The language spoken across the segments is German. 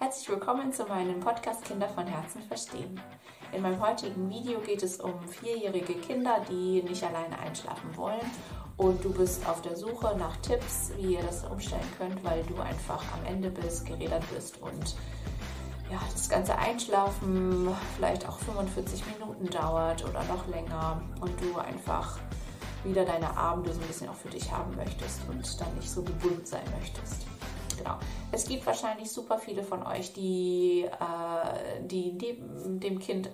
Herzlich willkommen zu meinem Podcast Kinder von Herzen verstehen. In meinem heutigen Video geht es um vierjährige Kinder, die nicht alleine einschlafen wollen und du bist auf der Suche nach Tipps, wie ihr das umstellen könnt, weil du einfach am Ende bist, gerädert bist und ja, das ganze Einschlafen vielleicht auch 45 Minuten dauert oder noch länger und du einfach wieder deine Abende so ein bisschen auch für dich haben möchtest und dann nicht so gebunden sein möchtest. Genau. Es gibt wahrscheinlich super viele von euch, die, äh, die neben dem Kind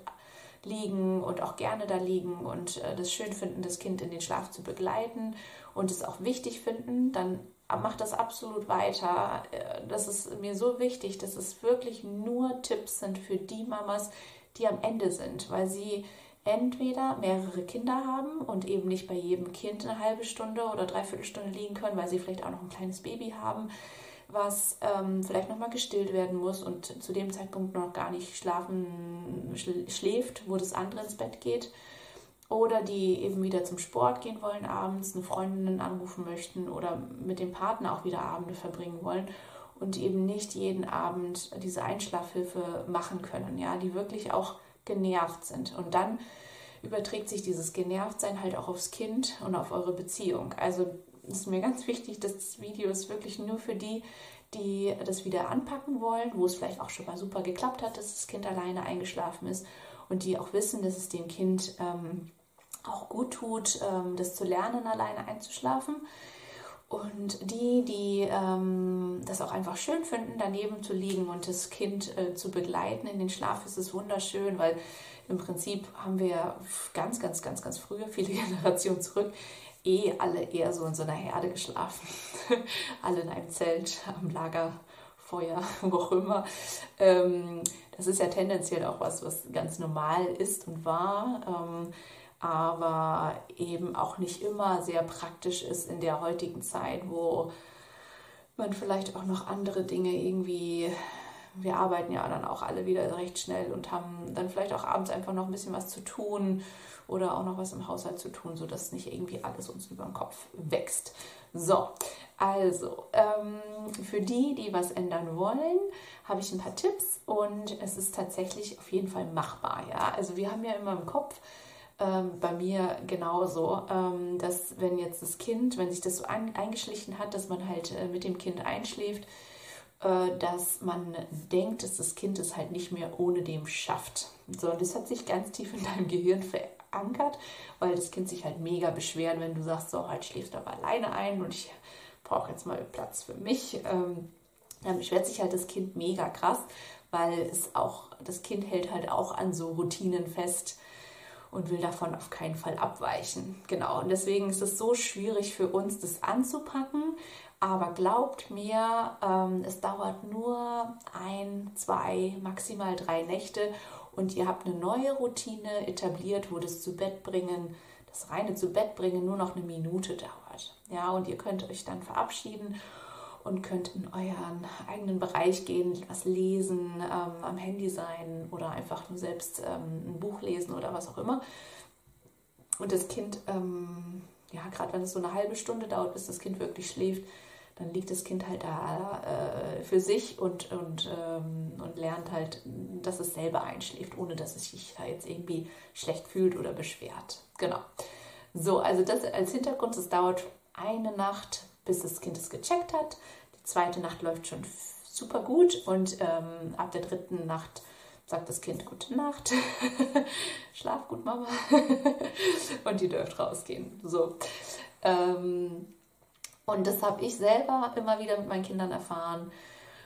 liegen und auch gerne da liegen und äh, das schön finden, das Kind in den Schlaf zu begleiten und es auch wichtig finden, dann macht das absolut weiter. Äh, das ist mir so wichtig, dass es wirklich nur Tipps sind für die Mamas, die am Ende sind, weil sie entweder mehrere Kinder haben und eben nicht bei jedem Kind eine halbe Stunde oder dreiviertel Stunde liegen können, weil sie vielleicht auch noch ein kleines Baby haben, was ähm, vielleicht nochmal gestillt werden muss und zu dem Zeitpunkt noch gar nicht schlafen schläft, wo das andere ins Bett geht. Oder die eben wieder zum Sport gehen wollen abends, eine Freundin anrufen möchten oder mit dem Partner auch wieder Abende verbringen wollen und eben nicht jeden Abend diese Einschlafhilfe machen können, ja, die wirklich auch genervt sind. Und dann überträgt sich dieses Genervtsein halt auch aufs Kind und auf eure Beziehung. Also ist mir ganz wichtig, dass das Video ist wirklich nur für die, die das wieder anpacken wollen, wo es vielleicht auch schon mal super geklappt hat, dass das Kind alleine eingeschlafen ist und die auch wissen, dass es dem Kind ähm, auch gut tut, ähm, das zu lernen, alleine einzuschlafen. Und die, die ähm, das auch einfach schön finden, daneben zu liegen und das Kind äh, zu begleiten in den Schlaf, ist es wunderschön, weil im Prinzip haben wir ganz, ganz, ganz, ganz früher, viele Generationen zurück, eh alle eher so in so einer Herde geschlafen. alle in einem Zelt, am Lagerfeuer, wo auch immer. Ähm, das ist ja tendenziell auch was, was ganz normal ist und war. Ähm, aber eben auch nicht immer sehr praktisch ist in der heutigen Zeit, wo man vielleicht auch noch andere Dinge irgendwie, wir arbeiten ja dann auch alle wieder recht schnell und haben dann vielleicht auch abends einfach noch ein bisschen was zu tun oder auch noch was im Haushalt zu tun, sodass nicht irgendwie alles uns über den Kopf wächst. So, also ähm, für die, die was ändern wollen, habe ich ein paar Tipps und es ist tatsächlich auf jeden Fall machbar. Ja, also wir haben ja immer im Kopf, ähm, bei mir genauso, ähm, dass wenn jetzt das Kind, wenn sich das so ein, eingeschlichen hat, dass man halt äh, mit dem Kind einschläft, äh, dass man denkt, dass das Kind es halt nicht mehr ohne dem schafft. So, und das hat sich ganz tief in deinem Gehirn verankert, weil das Kind sich halt mega beschwert, wenn du sagst, so, halt schläfst du aber alleine ein und ich brauche jetzt mal Platz für mich. Ähm, dann beschwert sich halt das Kind mega krass, weil es auch, das Kind hält halt auch an so Routinen fest, und will davon auf keinen Fall abweichen. Genau, und deswegen ist es so schwierig für uns, das anzupacken. Aber glaubt mir, ähm, es dauert nur ein, zwei, maximal drei Nächte und ihr habt eine neue Routine etabliert, wo das zu Bett bringen, das reine zu Bett bringen nur noch eine Minute dauert. Ja, und ihr könnt euch dann verabschieden und könnt in euren eigenen Bereich gehen, was lesen, ähm, am Handy sein oder einfach nur selbst ähm, ein Buch lesen oder was auch immer. Und das Kind, ähm, ja, gerade wenn es so eine halbe Stunde dauert, bis das Kind wirklich schläft, dann liegt das Kind halt da äh, für sich und, und, ähm, und lernt halt, dass es selber einschläft, ohne dass es sich da jetzt irgendwie schlecht fühlt oder beschwert. Genau. So, also das als Hintergrund, es dauert eine Nacht bis das Kind es gecheckt hat. Die zweite Nacht läuft schon super gut und ähm, ab der dritten Nacht sagt das Kind gute Nacht, schlaf gut, Mama und die dürft rausgehen. So. Ähm, und das habe ich selber immer wieder mit meinen Kindern erfahren,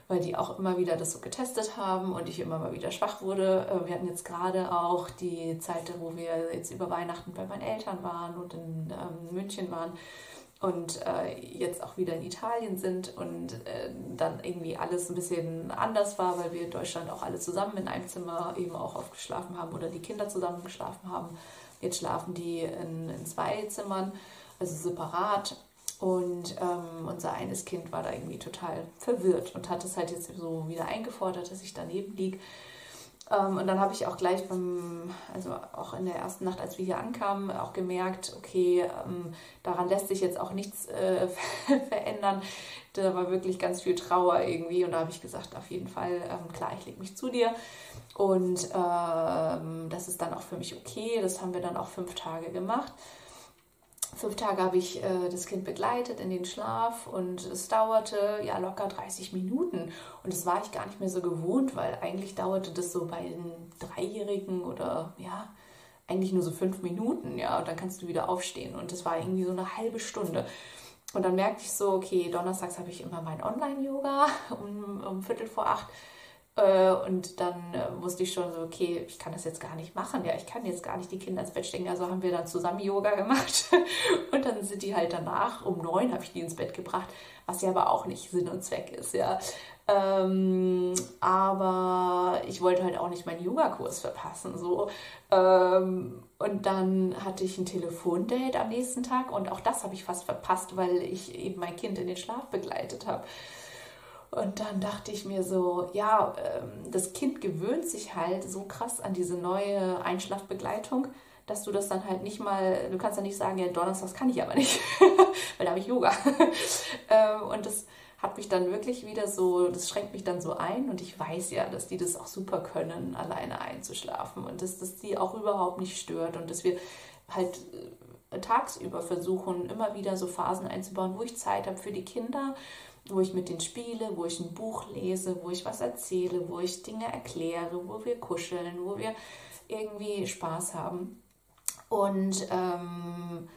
weil die auch immer wieder das so getestet haben und ich immer mal wieder schwach wurde. Äh, wir hatten jetzt gerade auch die Zeit, wo wir jetzt über Weihnachten bei meinen Eltern waren und in ähm, München waren und äh, jetzt auch wieder in Italien sind und äh, dann irgendwie alles ein bisschen anders war, weil wir in Deutschland auch alle zusammen in einem Zimmer eben auch aufgeschlafen haben oder die Kinder zusammen geschlafen haben. Jetzt schlafen die in, in zwei Zimmern, also separat. Und ähm, unser eines Kind war da irgendwie total verwirrt und hat es halt jetzt so wieder eingefordert, dass ich daneben liege. Ähm, und dann habe ich auch gleich beim, also auch in der ersten Nacht, als wir hier ankamen, auch gemerkt, okay, ähm, daran lässt sich jetzt auch nichts äh, verändern. Da war wirklich ganz viel Trauer irgendwie. Und da habe ich gesagt, auf jeden Fall, ähm, klar, ich lege mich zu dir. Und ähm, das ist dann auch für mich okay. Das haben wir dann auch fünf Tage gemacht. Fünf Tage habe ich äh, das Kind begleitet in den Schlaf und es dauerte ja locker 30 Minuten. Und das war ich gar nicht mehr so gewohnt, weil eigentlich dauerte das so bei den Dreijährigen oder ja, eigentlich nur so fünf Minuten, ja, und dann kannst du wieder aufstehen. Und das war irgendwie so eine halbe Stunde. Und dann merkte ich so, okay, donnerstags habe ich immer mein Online-Yoga um, um Viertel vor acht. Äh, und dann äh, wusste ich schon so, okay, ich kann das jetzt gar nicht machen. Ja, ich kann jetzt gar nicht die Kinder ins Bett stecken. Also haben wir dann zusammen Yoga gemacht. Und dann sind die halt danach, um neun habe ich die ins Bett gebracht, was ja aber auch nicht Sinn und Zweck ist, ja. Ähm, aber ich wollte halt auch nicht meinen Yoga-Kurs verpassen. So. Ähm, und dann hatte ich ein Telefondate am nächsten Tag und auch das habe ich fast verpasst, weil ich eben mein Kind in den Schlaf begleitet habe. Und dann dachte ich mir so, ja, ähm, das Kind gewöhnt sich halt so krass an diese neue Einschlafbegleitung, dass du das dann halt nicht mal, du kannst ja nicht sagen, ja, Donnerstags kann ich aber nicht, weil da habe ich Yoga. Ähm, und das hat mich dann wirklich wieder so, das schränkt mich dann so ein und ich weiß ja, dass die das auch super können, alleine einzuschlafen und dass das die auch überhaupt nicht stört und dass wir halt äh, tagsüber versuchen, immer wieder so Phasen einzubauen, wo ich Zeit habe für die Kinder wo ich mit denen spiele, wo ich ein Buch lese, wo ich was erzähle, wo ich Dinge erkläre, wo wir kuscheln, wo wir irgendwie Spaß haben. Und, ähm,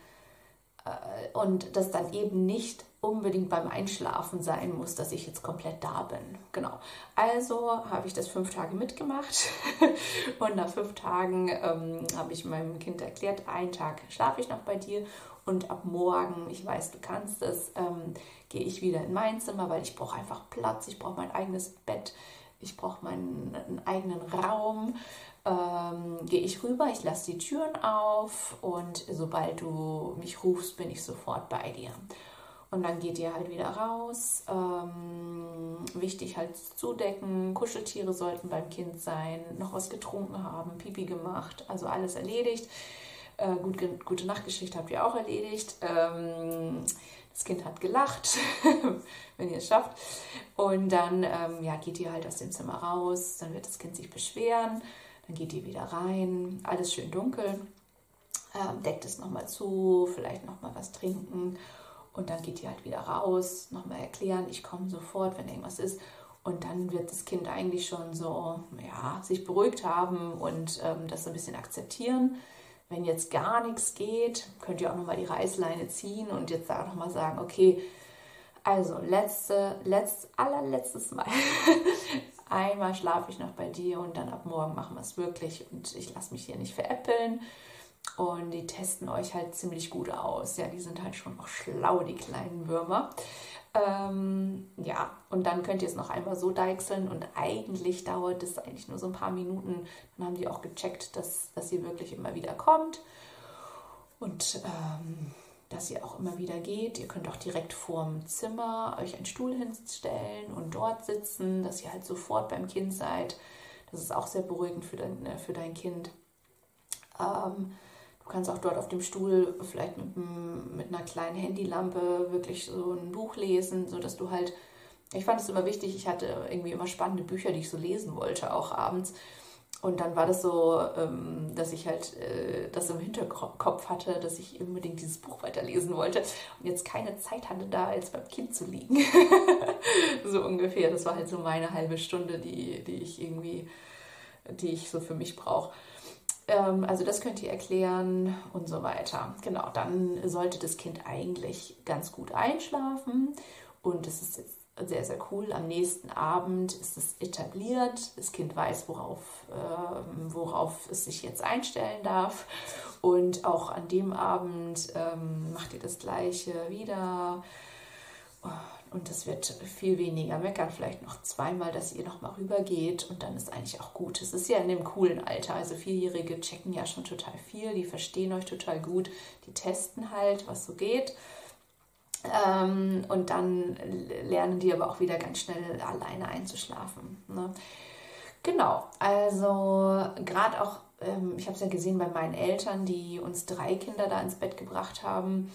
äh, und das dann eben nicht unbedingt beim Einschlafen sein muss, dass ich jetzt komplett da bin. Genau. Also habe ich das fünf Tage mitgemacht und nach fünf Tagen ähm, habe ich meinem Kind erklärt, einen Tag schlafe ich noch bei dir und ab morgen, ich weiß, du kannst es, ähm, gehe ich wieder in mein Zimmer, weil ich brauche einfach Platz, ich brauche mein eigenes Bett, ich brauche meinen eigenen Raum. Ähm, gehe ich rüber, ich lasse die Türen auf und sobald du mich rufst, bin ich sofort bei dir. Und dann geht ihr halt wieder raus. Ähm, wichtig halt zudecken. Kuscheltiere sollten beim Kind sein. Noch was getrunken haben, Pipi gemacht. Also alles erledigt. Äh, gut, gute Nachtgeschichte habt ihr auch erledigt. Ähm, das Kind hat gelacht, wenn ihr es schafft. Und dann ähm, ja, geht ihr halt aus dem Zimmer raus. Dann wird das Kind sich beschweren. Dann geht ihr wieder rein. Alles schön dunkel. Ähm, deckt es nochmal zu. Vielleicht nochmal was trinken. Und dann geht ihr halt wieder raus. Nochmal erklären. Ich komme sofort, wenn irgendwas ist. Und dann wird das Kind eigentlich schon so, ja, sich beruhigt haben und ähm, das so ein bisschen akzeptieren. Wenn jetzt gar nichts geht, könnt ihr auch nochmal die Reißleine ziehen und jetzt auch nochmal sagen, okay, also letzte, letzt, allerletztes Mal. Einmal schlafe ich noch bei dir und dann ab morgen machen wir es wirklich und ich lasse mich hier nicht veräppeln. Und die testen euch halt ziemlich gut aus. Ja, die sind halt schon auch schlau, die kleinen Würmer. Ähm, ja, und dann könnt ihr es noch einmal so deichseln und eigentlich dauert es eigentlich nur so ein paar Minuten. Dann haben die auch gecheckt, dass, dass ihr wirklich immer wieder kommt und ähm, dass ihr auch immer wieder geht. Ihr könnt auch direkt vorm Zimmer euch einen Stuhl hinstellen und dort sitzen, dass ihr halt sofort beim Kind seid. Das ist auch sehr beruhigend für dein, äh, für dein Kind. Ähm, kannst auch dort auf dem Stuhl vielleicht mit, mit einer kleinen Handylampe wirklich so ein Buch lesen, sodass du halt, ich fand es immer wichtig, ich hatte irgendwie immer spannende Bücher, die ich so lesen wollte, auch abends. Und dann war das so, ähm, dass ich halt äh, das im Hinterkopf hatte, dass ich unbedingt dieses Buch weiterlesen wollte und jetzt keine Zeit hatte, da jetzt beim Kind zu liegen. so ungefähr. Das war halt so meine halbe Stunde, die, die ich irgendwie, die ich so für mich brauche. Ähm, also das könnt ihr erklären und so weiter. Genau, dann sollte das Kind eigentlich ganz gut einschlafen und es ist jetzt sehr, sehr cool. Am nächsten Abend ist es etabliert. Das Kind weiß, worauf, äh, worauf es sich jetzt einstellen darf. Und auch an dem Abend ähm, macht ihr das Gleiche wieder. Und es wird viel weniger meckern, vielleicht noch zweimal, dass ihr noch mal rübergeht und dann ist eigentlich auch gut. Es ist ja in dem coolen Alter, also Vierjährige checken ja schon total viel, die verstehen euch total gut, die testen halt, was so geht. Ähm, und dann lernen die aber auch wieder ganz schnell alleine einzuschlafen. Ne? Genau, also gerade auch, ähm, ich habe es ja gesehen bei meinen Eltern, die uns drei Kinder da ins Bett gebracht haben.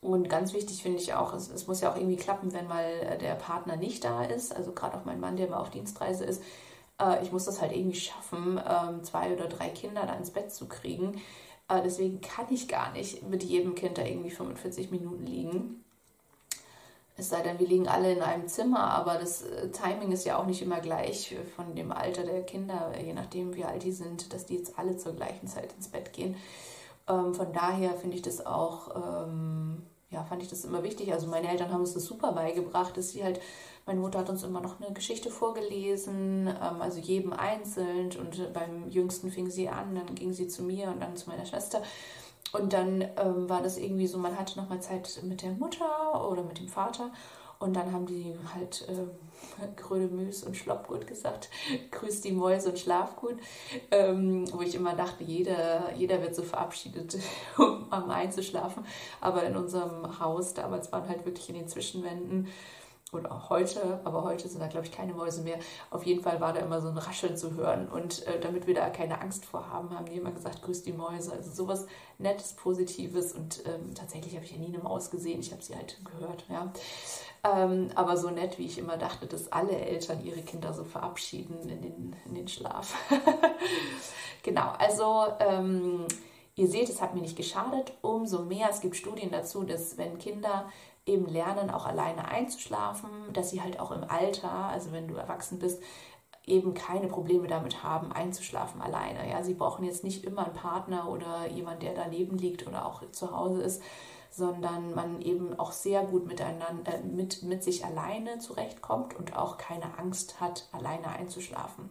Und ganz wichtig finde ich auch, es, es, muss ja auch irgendwie klappen, wenn mal äh, der Partner nicht da ist. Also gerade auch mein Mann, der mal auf Dienstreise ist. Äh, ich muss das halt irgendwie schaffen, äh, zwei oder drei Kinder da ins Bett zu kriegen. Äh, deswegen kann ich gar nicht mit jedem Kind da irgendwie 45 Minuten liegen. Es sei denn, wir liegen alle in einem Zimmer, aber das Timing ist ja auch nicht immer gleich von dem Alter der Kinder, je nachdem wie alt die sind, dass die jetzt alle zur gleichen Zeit ins Bett gehen. Ähm, von daher finde ich das auch, ähm, ja, fand ich das immer wichtig. Also meine Eltern haben uns das super beigebracht, dass sie halt, meine Mutter hat uns immer noch eine Geschichte vorgelesen, ähm, also jedem einzeln und beim Jüngsten fing sie an, dann ging sie zu mir und dann zu meiner Schwester. Und dann ähm, war das irgendwie so, man hatte nochmal Zeit mit der Mutter oder mit dem Vater. Und dann haben die halt äh, Grödemüs und Schloppgut gesagt, grüß die Mäuse und schlaf gut. Ähm, wo ich immer dachte, jeder, jeder wird so verabschiedet, um, um einzuschlafen. Aber in unserem Haus, damals waren halt wirklich in den Zwischenwänden oder auch heute, aber heute sind da, glaube ich, keine Mäuse mehr. Auf jeden Fall war da immer so ein Rascheln zu hören. Und äh, damit wir da keine Angst vor haben, haben die immer gesagt, grüß die Mäuse. Also sowas Nettes, Positives. Und ähm, tatsächlich habe ich ja nie eine Maus gesehen. Ich habe sie halt gehört, ja. Ähm, aber so nett, wie ich immer dachte, dass alle Eltern ihre Kinder so verabschieden in den, in den Schlaf. genau, also ähm, ihr seht, es hat mir nicht geschadet. Umso mehr, es gibt Studien dazu, dass wenn Kinder eben lernen, auch alleine einzuschlafen, dass sie halt auch im Alter, also wenn du erwachsen bist, eben keine Probleme damit haben, einzuschlafen alleine. Ja, sie brauchen jetzt nicht immer einen Partner oder jemand, der daneben liegt oder auch zu Hause ist, sondern man eben auch sehr gut miteinander, äh, mit, mit sich alleine zurechtkommt und auch keine Angst hat, alleine einzuschlafen.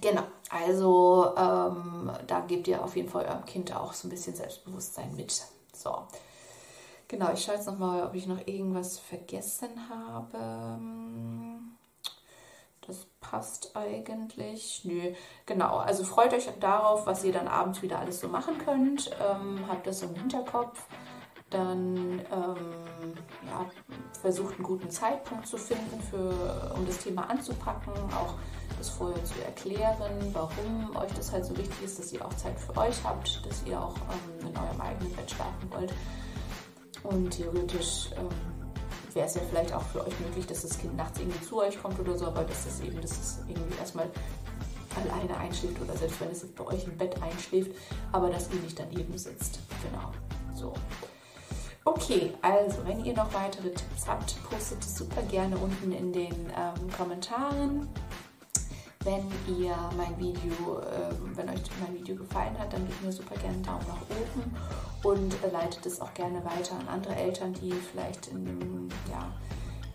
Genau, also ähm, da gebt ihr auf jeden Fall eurem Kind auch so ein bisschen Selbstbewusstsein mit. So, Genau, ich schaue jetzt nochmal, ob ich noch irgendwas vergessen habe. Das passt eigentlich. Nö, genau. Also freut euch darauf, was ihr dann abends wieder alles so machen könnt. Ähm, habt das im Hinterkopf. Dann ähm, ja, versucht einen guten Zeitpunkt zu finden, für, um das Thema anzupacken, auch das vorher zu erklären, warum euch das halt so wichtig ist, dass ihr auch Zeit für euch habt, dass ihr auch ähm, in eurem eigenen Bett schlafen wollt. Und theoretisch ähm, wäre es ja vielleicht auch für euch möglich, dass das Kind nachts irgendwie zu euch kommt oder so, aber dass es eben, dass es irgendwie erstmal alleine einschläft oder selbst wenn es bei euch im Bett einschläft, aber dass ihr nicht daneben sitzt. Genau. So. Okay, also wenn ihr noch weitere Tipps habt, postet es super gerne unten in den ähm, Kommentaren. Wenn ihr mein Video, äh, wenn euch mein Video gefallen hat, dann gebt mir super gerne einen Daumen nach oben und leitet es auch gerne weiter an andere Eltern, die vielleicht in, ja,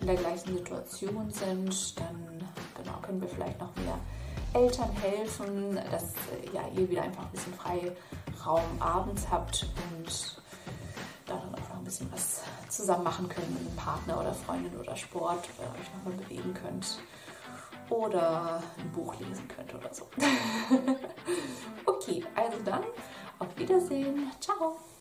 in der gleichen Situation sind. Dann genau, können wir vielleicht noch mehr Eltern helfen, dass ja, ihr wieder einfach ein bisschen Freiraum abends habt und da dann auch noch ein bisschen was zusammen machen könnt mit einem Partner oder Freundin oder Sport oder euch nochmal bewegen könnt oder ein Buch lesen könnt oder so. okay, also dann auf Wiedersehen. Ciao.